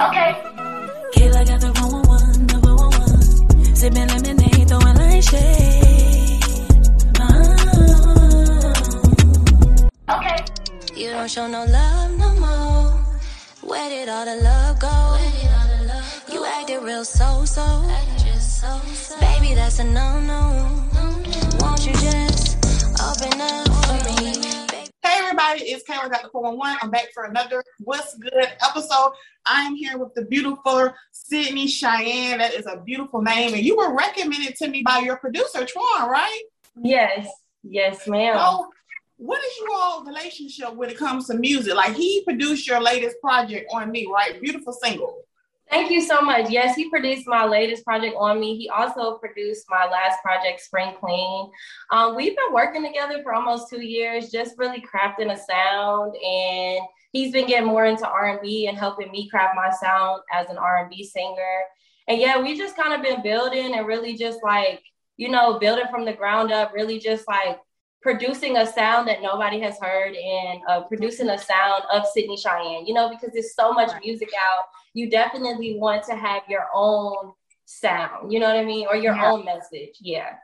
Okay. Kayla got the 111, number one one. Sipping lemonade, throwing light shade. Okay. You don't show no love no more. Where did all the love go? You acted real so so. Baby, that's a no no. Won't you just open up for me? Hey everybody, it's Kayla got the 411. I'm back for another What's Good episode. I am here with the beautiful Sydney Cheyenne. That is a beautiful name. And you were recommended to me by your producer, Twan, right? Yes, yes, ma'am. So what is your all relationship when it comes to music? Like he produced your latest project on me, right? Beautiful single. Thank you so much. Yes, he produced my latest project on me. He also produced my last project, Spring Clean. Um, we've been working together for almost two years, just really crafting a sound. And he's been getting more into R&B and helping me craft my sound as an R&B singer. And yeah, we just kind of been building and really just like, you know, building from the ground up, really just like producing a sound that nobody has heard and uh, producing a sound of Sydney Cheyenne, you know, because there's so much music out. You definitely want to have your own sound, you know what I mean? Or your Yeah. own message. Yeah.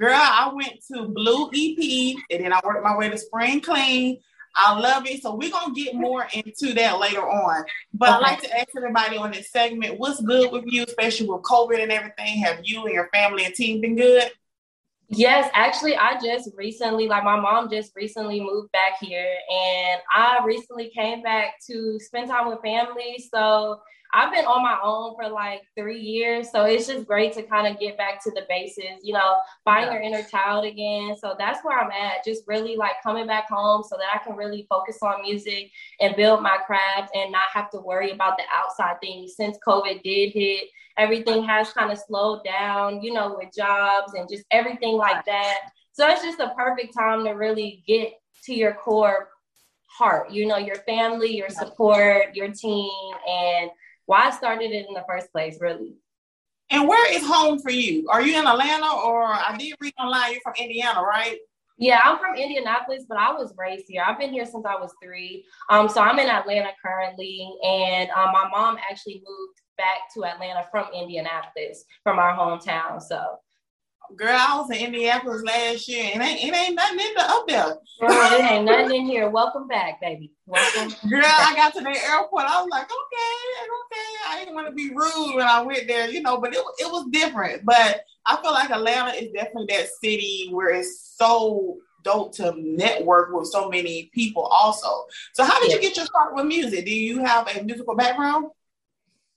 Girl, I went to Blue EP and then I worked my way to Spring Clean. I love it. So we're gonna get more into that later on. But I'd like to ask everybody on this segment, what's good with you, especially with COVID and everything? Have you and your family and team been good? Yes, actually, I just recently, like my mom just recently moved back here, and I recently came back to spend time with family. So I've been on my own for like three years. So it's just great to kind of get back to the bases, you know, find Yeah. your inner child again. So that's where I'm at, just really like coming back home so that I can really focus on music and build my craft and not have to worry about the outside things. Since COVID did hit, everything has kind of slowed down, you know, with jobs and just everything like that. So it's just a perfect time to really get to your core heart, you know, your family, your support, your team, and why I started it in the first place, really. And where is home for you? Are you in Atlanta or I did read online you're from Indiana, right? Yeah, I'm from Indianapolis, but I was raised here. I've been here since I was three. Um, so I'm in Atlanta currently, and um, my mom actually moved back to Atlanta from Indianapolis, from our hometown. So Girl, I was in Indianapolis last year and it ain't, it ain't nothing in the up there. Girl, it ain't nothing in here. Welcome back, baby. Welcome. Girl, I got to the airport. I was like, okay. I didn't want to be rude when I went there, you know, but it, it was different. But I feel like Atlanta is definitely that city where it's so dope to network with so many people also. So how did you get your start with music? Do you have a musical background?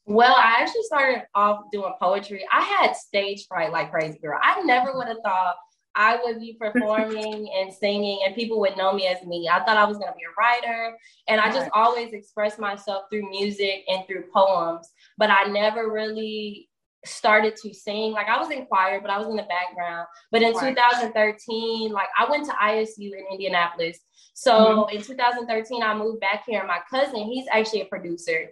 Well, I actually started off doing poetry. I had stage fright like crazy girl. I never would have thought I would be performing and singing and people would know me as me. I thought I was going to be a writer and I just always expressed myself through music and through poems, but I never really started to sing. Like I was in choir, but I was in the background. But in Right. 2013, like I went to ISU in Indianapolis. So mm-hmm. in 2013, I moved back here. and My cousin, he's actually a producer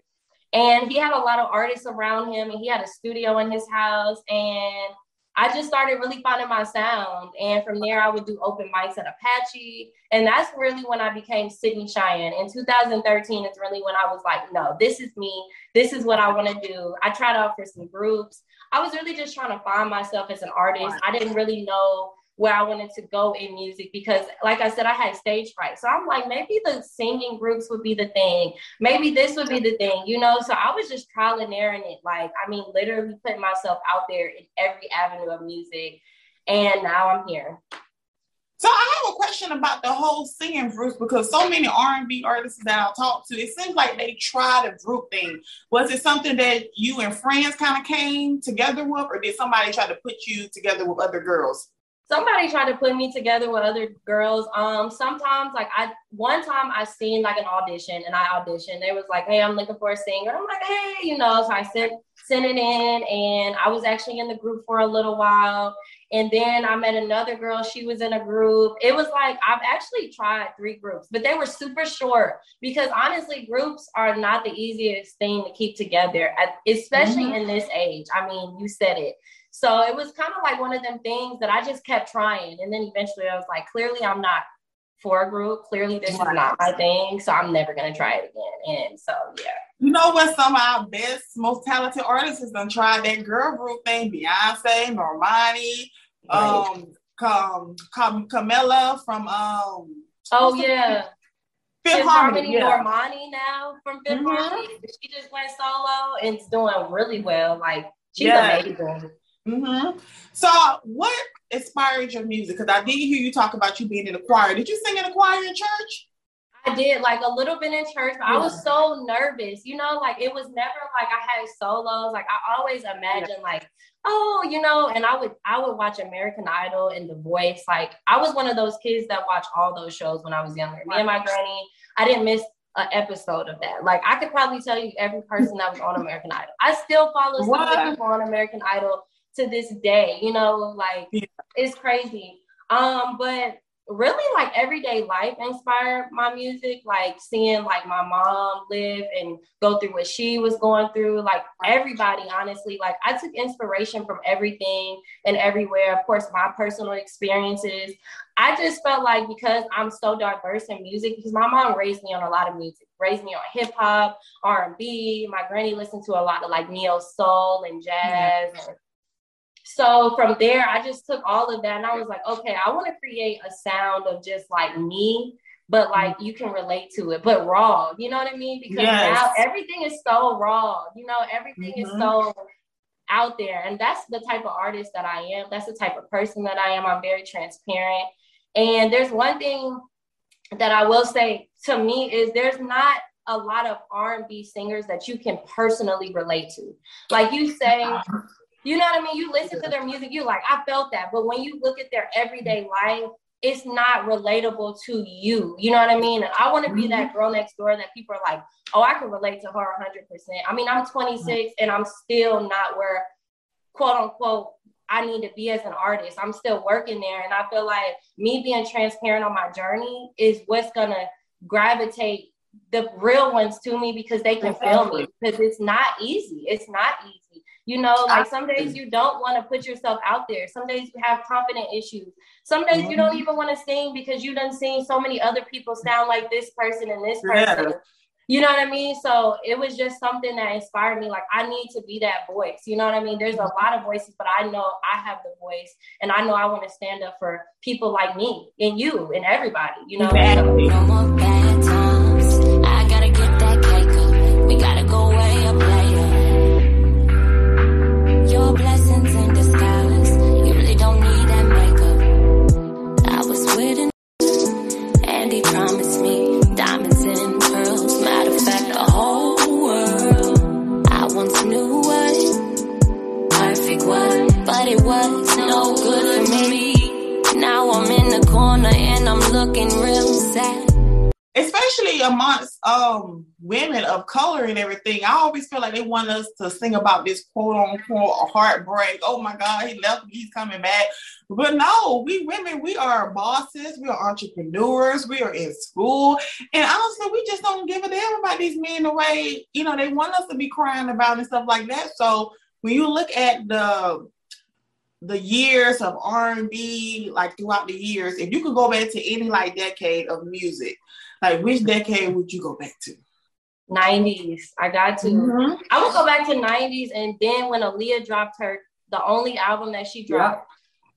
and he had a lot of artists around him and he had a studio in his house and i just started really finding my sound and from there i would do open mics at apache and that's really when i became sydney cheyenne. In 2013 it's really when i was like no this is me. This is what i want to do. I tried out for some groups. I was really just trying to find myself as an artist. I didn't really know where I wanted to go in music because, like I said, I had stage fright. So I'm like, maybe the singing groups would be the thing maybe this would be the thing, you know? So I was just trial and erroring it. Like, I mean, literally putting myself out there in every avenue of music. And now I'm here. So I have a question about the whole singing groups because so many R&B artists that I talk to, it seems like they try the group thing. Was it something that you and friends kind of came together with, or did somebody try to put you together with other girls? Somebody tried to put me together with other girls. Um, sometimes like I one time I seen like an audition and I auditioned. They was like, Hey, I'm looking for a singer. I'm like, hey, you know, so I sent sent it in and I was actually in the group for a little while. And then I met another girl, she was in a group. It was like I've actually tried three groups, but they were super short because honestly, groups are not the easiest thing to keep together, especially Mhm. in this age. I mean, you said it. So it was kind of like one of them things that I just kept trying. And then eventually I was like, clearly I'm not for a group. Clearly, this is not my thing, so I'm never gonna try it again. And so, yeah. You know what? Some of our best, most talented artists has done tried that girl group thing. Beyonce, Normani, right. um, Cam- Cam- Camila from um. Oh yeah. Fifth Harmony, yeah. Normani now from 5th mm-hmm. Harmony. She just went solo and it's doing really well. Like she's yeah. amazing. Mm-hmm. So, what inspired your music? Because I did hear you talk about you being in a choir. Did you sing in a choir in church? I did like a little bit in church, but yeah. I was so nervous, you know, like it was never like I had solos. Like I always imagined yeah. like, oh, you know, and I would I would watch American Idol and The Voice. Like I was one of those kids that watched all those shows when I was younger. Me and my granny, I didn't miss an episode of that. Like I could probably tell you every person that was on American Idol. I still follow some people on American Idol to this day. You know, like yeah. it's crazy. Um, but really like everyday life inspired my music like seeing like my mom live and go through what she was going through like everybody honestly like i took inspiration from everything and everywhere of course my personal experiences i just felt like because i'm so diverse in music because my mom raised me on a lot of music raised me on hip-hop r&b my granny listened to a lot of like neo soul and jazz and so from there, I just took all of that and I was like, okay, I want to create a sound of just like me, but like you can relate to it, but raw. You know what I mean? Because yes. now everything is so raw. You know, everything mm-hmm. is so out there. And that's the type of artist that I am. That's the type of person that I am. I'm very transparent. And there's one thing that I will say to me is there's not a lot of R&B singers that you can personally relate to. Like you say, you know what I mean? You listen to their music, you like, I felt that. But when you look at their everyday life, it's not relatable to you. You know what I mean? And I want to be that mm-hmm. girl next door that people are like, oh, I can relate to her 100%. I mean, I'm 26 and I'm still not where, quote unquote, I need to be as an artist. I'm still working there. And I feel like me being transparent on my journey is what's going to gravitate the real ones to me because they can feel me because it's not easy. It's not easy. You know, like some days you don't want to put yourself out there. Some days you have confident issues. Some days mm-hmm. you don't mm-hmm. even want to sing because you've done seen so many other people sound like this person and this person. Yeah. You know what I mean? So it was just something that inspired me. Like I need to be that voice. You know what I mean? There's a lot of voices, but I know I have the voice, and I know I want to stand up for people like me and you and everybody. You know. Exactly. No corner and I'm looking real sad. Especially amongst um women of color and everything, I always feel like they want us to sing about this quote unquote heartbreak. Oh my God, he left me, he's coming back. But no, we women, we are bosses, we are entrepreneurs, we are in school. And honestly, we just don't give a damn about these men the way, you know, they want us to be crying about and stuff like that. So when you look at the the years of R&B, like throughout the years, if you could go back to any like decade of music, like which decade would you go back to? 90s. I got to. Mm-hmm. I would go back to 90s and then when Aaliyah dropped her, the only album that she dropped,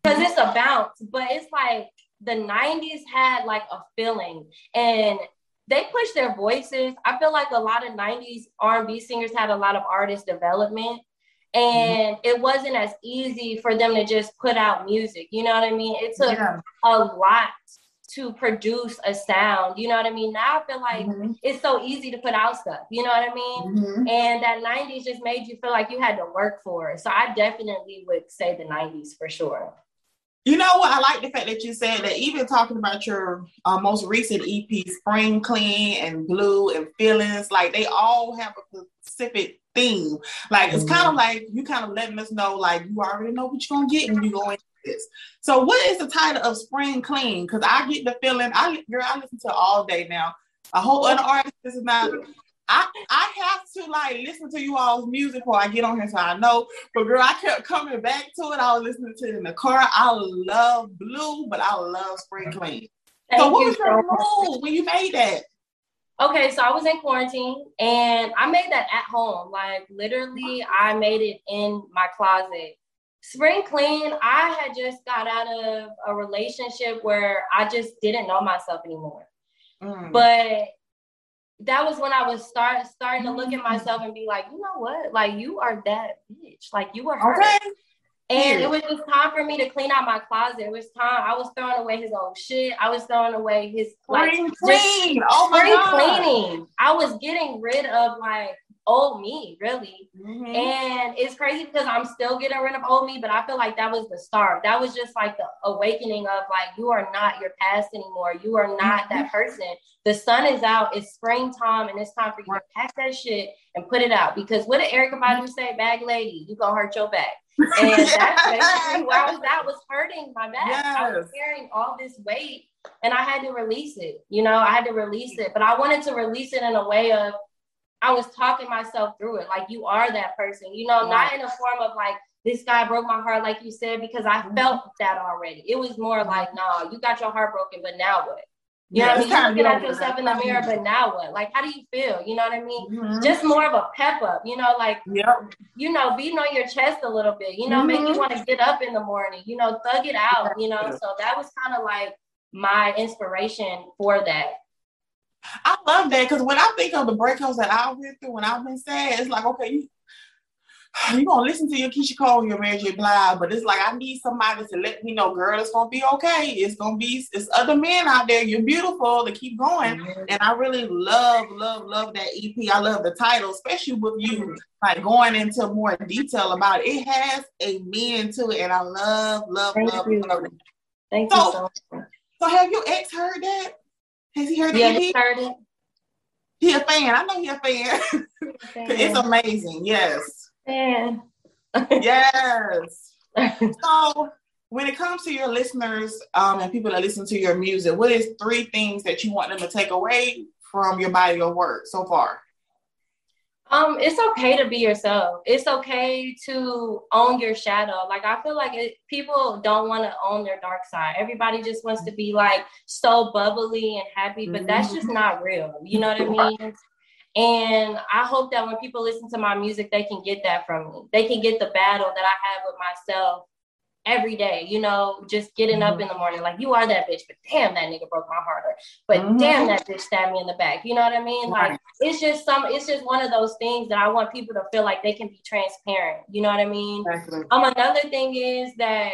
because it's a bounce, but it's like the 90s had like a feeling and they pushed their voices. I feel like a lot of 90s R&B singers had a lot of artist development. And mm-hmm. it wasn't as easy for them to just put out music. You know what I mean? It took yeah. a lot to produce a sound. You know what I mean? Now I feel like mm-hmm. it's so easy to put out stuff. You know what I mean? Mm-hmm. And that 90s just made you feel like you had to work for it. So I definitely would say the 90s for sure. You know what? I like the fact that you said that even talking about your uh, most recent EP, Spring Clean and Blue and Feelings, like they all have a specific theme. Like it's kind of mm-hmm. like you kind of letting us know, like you already know what you're gonna get when you go into this. So what is the title of Spring Clean? Because I get the feeling, I girl, I listen to all day now. A whole other artist this is not I I have to like listen to you all's music before I get on here so I know. But girl, I kept coming back to it. I was listening to it in the car. I love blue, but I love spring clean. so what was your move when you made that? Okay, so I was in quarantine and I made that at home. Like literally, I made it in my closet. Spring clean, I had just got out of a relationship where I just didn't know myself anymore. Mm. But that was when I was start starting to look at myself and be like, you know what? Like you are that bitch. Like you are her. Okay. And it was just time for me to clean out my closet. It was time. I was throwing away his old shit. I was throwing away his like clean. Oh my God. cleaning. I was getting rid of like old me, really. Mm-hmm. And it's crazy because I'm still getting rid of old me, but I feel like that was the start. That was just like the awakening of like, you are not your past anymore. You are not mm-hmm. that person. The sun is out, it's springtime, and it's time for you to pack that shit and put it out. Because what did Erykah Badu say? Bag lady, you gonna hurt your back. And that's basically where I was at was hurting my back. Yes. I was carrying all this weight and I had to release it. You know, I had to release it, but I wanted to release it in a way of I was talking myself through it. Like you are that person, you know, not in a form of like this guy broke my heart, like you said, because I mm-hmm. felt that already. It was more like, nah, you got your heart broken, but now what? You yeah, know what I mean? You're looking at yourself in the mirror, but now what? Like, how do you feel? You know what I mean? Mm-hmm. Just more of a pep up, you know, like, yep. you know, beating on your chest a little bit, you know, mm-hmm. make you mm-hmm. want to get up in the morning, you know, thug it out, you know. So that was kind of like my inspiration for that. I love that because when I think of the breakups that I've been through when I've been sad, it's like, okay, you you gonna listen to your Keyshia Cole, your Mary J. Blige, but it's like I need somebody to let me know, girl, it's gonna be okay. It's gonna be it's other men out there. You're beautiful to keep going. Mm-hmm. And I really love, love, love that EP. I love the title, especially with you like going into more detail about it. It has a meaning to it, and I love, love, Thank love, you. love it. Thank so, you so much. So have your ex heard that? Has he heard yeah, it? He heard it. He a fan. I know he a fan. fan. it's amazing. Yes. Fan. yes. so when it comes to your listeners um, and people that listen to your music, what is three things that you want them to take away from your body of work so far? Um, it's okay to be yourself. It's okay to own your shadow. Like I feel like it, people don't want to own their dark side. Everybody just wants to be like so bubbly and happy, but that's just mm-hmm. not real. You know what I mean? And I hope that when people listen to my music, they can get that from me. They can get the battle that I have with myself every day, you know, just getting mm-hmm. up in the morning, like you are that bitch, but damn that nigga broke my heart, or but mm-hmm. damn that bitch stabbed me in the back. You know what I mean? Like it's just some it's just one of those things that I want people to feel like they can be transparent. You know what I mean? Exactly. Um another thing is that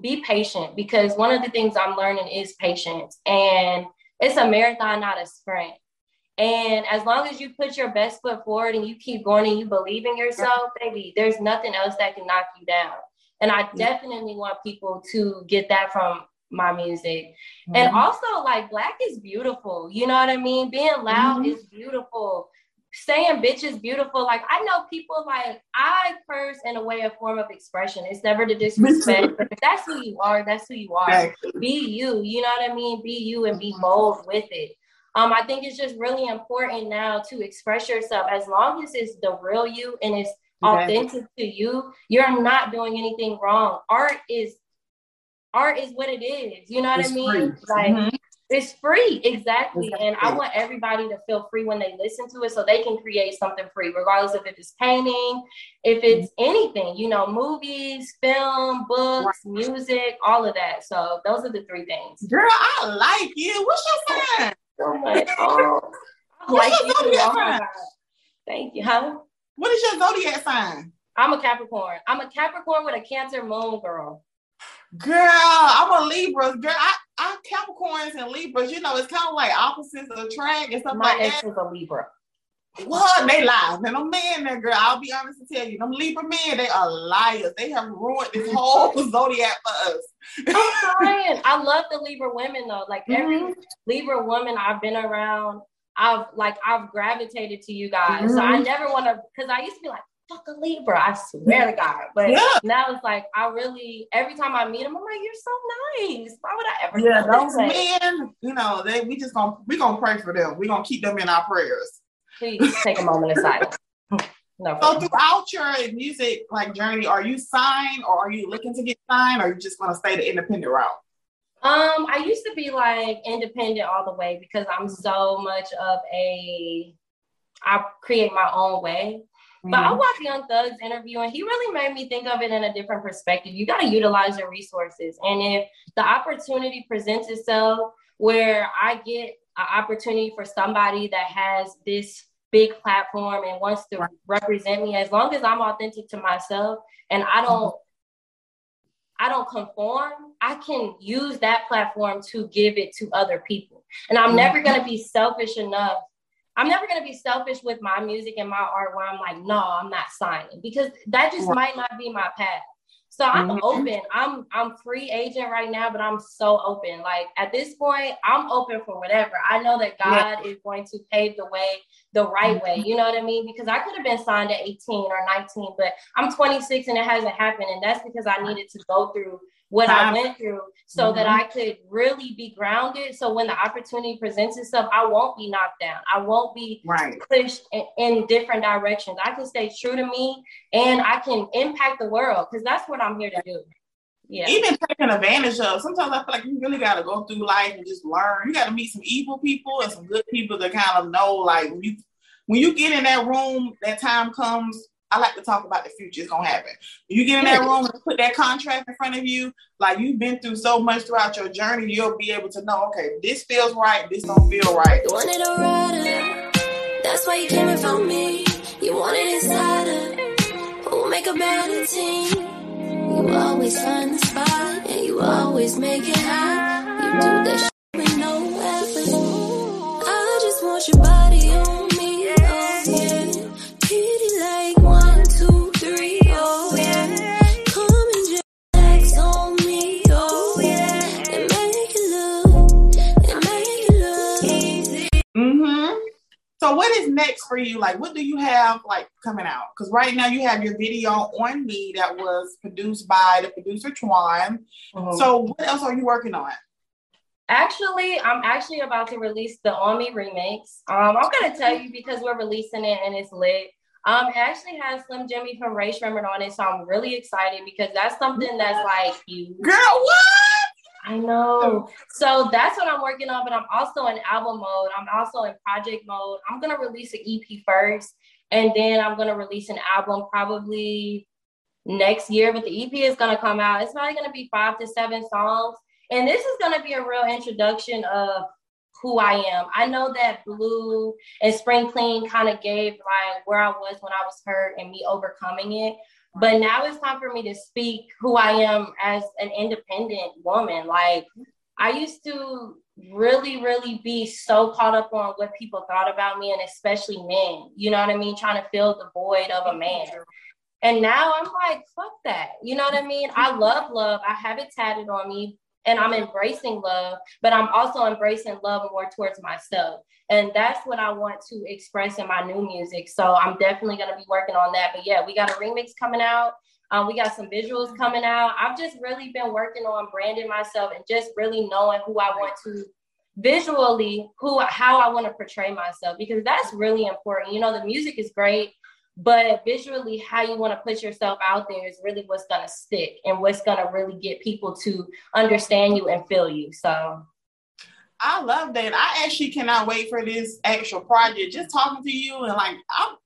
be patient because one of the things I'm learning is patience. And it's a marathon, not a sprint. And as long as you put your best foot forward and you keep going and you believe in yourself, baby, there's nothing else that can knock you down. And I definitely want people to get that from my music. Mm-hmm. And also, like, black is beautiful. You know what I mean? Being loud mm-hmm. is beautiful. Saying bitch is beautiful. Like, I know people like I curse in a way, a form of expression. It's never to disrespect, but if that's who you are, that's who you are. Be you. You know what I mean? Be you and be mm-hmm. bold with it. Um, I think it's just really important now to express yourself as long as it's the real you and it's authentic to you, you're not doing anything wrong. Art is art is what it is. You know what it's I mean? Free. Like mm-hmm. it's free, exactly. exactly. And I want everybody to feel free when they listen to it so they can create something free, regardless of if it's painting, if it's mm-hmm. anything, you know, movies, film, books, right. music, all of that. So those are the three things. Girl, I like you. What's your sign? Oh my god. like you. Oh Thank you. Huh? What is your zodiac sign? I'm a Capricorn. I'm a Capricorn with a Cancer moon, girl. Girl, I'm a Libra. Girl, I, I Capricorns and Libras, you know, it's kind of like opposites attract and stuff My like ex that. is a Libra. What? They lie. Man, them men there, girl. I'll be honest and tell you, them Libra men, they are liars. They have ruined this whole zodiac for us. I'm trying. I love the Libra women though. Like mm-hmm. every Libra woman I've been around, I've like I've gravitated to you guys. Mm-hmm. So I mm-hmm. never want to because I used to be like, fuck a Libra, I swear to God. But yeah. now it's like I really every time I meet them, I'm like, you're so nice. Why would I ever? Yeah, those men, you know, they we just gonna we gonna pray for them. We gonna keep them in our prayers. Please take a moment of silence. No, so throughout your music like journey, are you signed or are you looking to get signed or are you just gonna stay the independent route? Um, I used to be like independent all the way because I'm so much of a I create my own way. Mm-hmm. But I watched Young Thug's interview and he really made me think of it in a different perspective. You got to utilize your resources. And if the opportunity presents itself where I get an opportunity for somebody that has this big platform and wants to represent me, as long as I'm authentic to myself and I don't I don't conform, I can use that platform to give it to other people. And I'm never mm-hmm. going to be selfish enough. I'm never going to be selfish with my music and my art where I'm like, no, I'm not signing because that just might not be my path. So I'm mm-hmm. open. I'm I'm free agent right now, but I'm so open. Like at this point, I'm open for whatever. I know that God yeah. is going to pave the way the right mm-hmm. way. You know what I mean? Because I could have been signed at 18 or 19, but I'm 26 and it hasn't happened. And that's because I needed to go through what I went through so mm-hmm. that I could really be grounded. So when the opportunity presents itself, I won't be knocked down. I won't be right. pushed in, in, different directions. I can stay true to me and I can impact the world because that's what I'm here to do. Yeah. Even taking advantage of. Sometimes I feel like you really got to go through life and just learn. You got to meet some evil people and some good people to kind of know, like when you when you get in that room, that time comes I like to talk about the future. It's gonna happen. You get in that room and put that contract in front of you, like you've been through so much throughout your journey, you'll be able to know, okay, this feels right, this don't feel right. You wanted a rider, that's why you came from me. You wanted insider, who'll make a better team. You always find the spot, and you always make it hot. You do that shit with no effort. I just want your body So what is next for you? Like, what do you have like coming out? Because right now you have your video on me that was produced by the producer Twan. Mm-hmm. So what else are you working on? Actually, I'm actually about to release the On Me remix. Um, I'm gonna tell you because we're releasing it and it's lit. Um, it actually has Slim Jxmmi from Rae Sremmurd on it, so I'm really excited because that's something that's like huge. Girl, what? I know. So that's what I'm working on, but I'm also in album mode. I'm also in project mode. I'm gonna release an EP first, and then I'm gonna release an album probably next year. But the EP is gonna come out. It's probably gonna be five to seven songs, and this is gonna be a real introduction of who I am. I know that Blue and Spring Clean kind of gave like where I was when I was hurt and me overcoming it. But now it's time for me to speak who I am as an independent woman. Like I used to really, really be so caught up on what people thought about me and especially men, you know what I mean? Trying to fill the void of a man. And now I'm like, fuck that. You know what I mean? I love love. I have it tatted on me and I'm embracing love, but I'm also embracing love more towards myself. And that's what I want to express in my new music. So I'm definitely going to be working on that. But yeah, we got a remix coming out. Um, we got some visuals coming out. I've just really been working on branding myself and just really knowing who I want to visually, who how I want to portray myself because that's really important. You know, the music is great, but visually how you want to put yourself out there is really what's going to stick and what's going to really get people to understand you and feel you so. I love that. I actually cannot wait for this actual project. Just talking to you and like i'm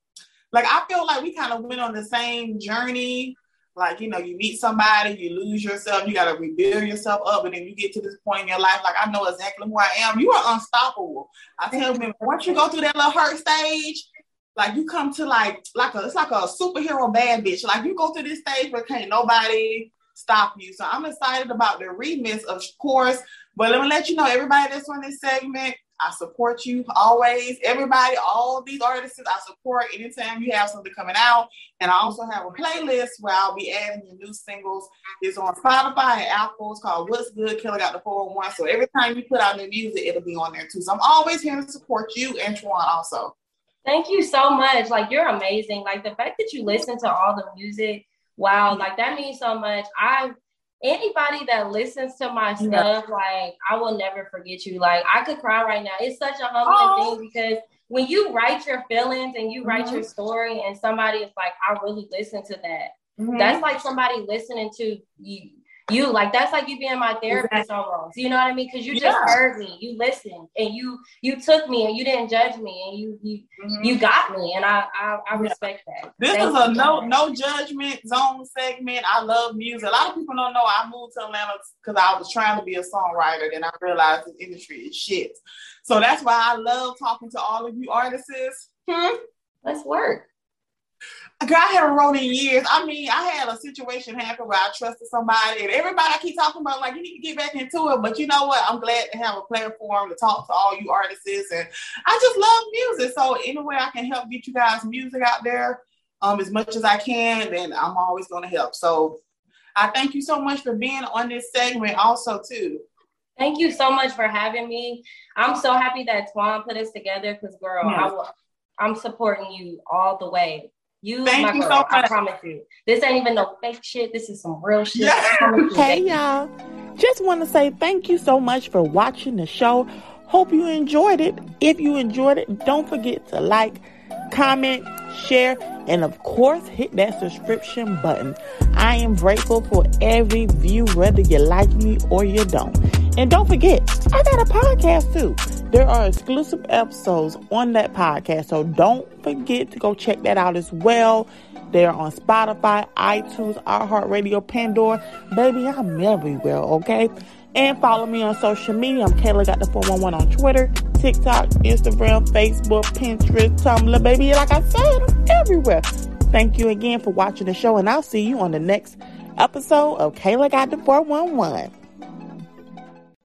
like i feel like we kind of went on the same journey. Like you know you meet somebody you lose yourself you got to rebuild yourself up and then you get to this point in your life like i know exactly who i am. You are unstoppable. I tell you once you go through that little hurt stage like you come to like like a it's like a superhero bad bitch. Like you go to this stage where can't nobody stop you. So I'm excited about the remix, of course. But let me let you know, everybody that's on this segment, I support you always. Everybody, all these artists, I support anytime you have something coming out. And I also have a playlist where I'll be adding your new singles. It's on Spotify and Apple. It's called What's Good Kayla Got the 401. So every time you put out new music, it'll be on there too. So I'm always here to support you and Twan also. Thank you so much. Like you're amazing. Like the fact that you listen to all the music, wow, like that means so much. I anybody that listens to my stuff, like I will never forget you. Like I could cry right now. It's such a humbling oh. thing because when you write your feelings and you write mm-hmm. your story and somebody is like, I really listen to that. Mm-hmm. That's like somebody listening to you you. Like that's like you being my therapist exactly. almost. You know what I mean? Because you just yeah. heard me, you listened, and you you took me, and you didn't judge me, and you you mm-hmm. you got me, and I I, I respect that. This Thank is a no no judgment zone segment. I love music. A lot of people don't know I moved to Atlanta because I was trying to be a songwriter, and I realized this industry is shit. So that's why I love talking to all of you artists. Hmm. Let's work. Girl, I haven't wrote in years. I mean, I had a situation happen where I trusted somebody, and everybody I keep talking about, like, you need to get back into it. But you know what? I'm glad to have a platform to talk to all you artists, and I just love music. So anywhere I can help get you guys music out there, um, as much as I can, then I'm always going to help. So I thank you so much for being on this segment, also too. Thank you so much for having me. I'm so happy that Twan put us together because, girl. I will, I'm supporting you all the way. You, Thank you girl, so much. I promise you. This ain't even no fake shit. This is some real shit. Yeah. Hey, y'all. Just want to say thank you so much for watching the show. Hope you enjoyed it. If you enjoyed it, don't forget to like, comment, share, and of course, hit that subscription button. I am grateful for every view, whether you like me or you don't. And don't forget, I got a podcast too. There are exclusive episodes on that podcast, so don't forget to go check that out as well. They're on Spotify, iTunes, iHeartRadio, Pandora. Baby, I'm everywhere, okay? And follow me on social media. I'm Kayla Got the 411 on Twitter, TikTok, Instagram, Facebook, Pinterest, Tumblr. Baby, like I said, I'm everywhere. Thank you again for watching the show, and I'll see you on the next episode of Kayla Got the 411.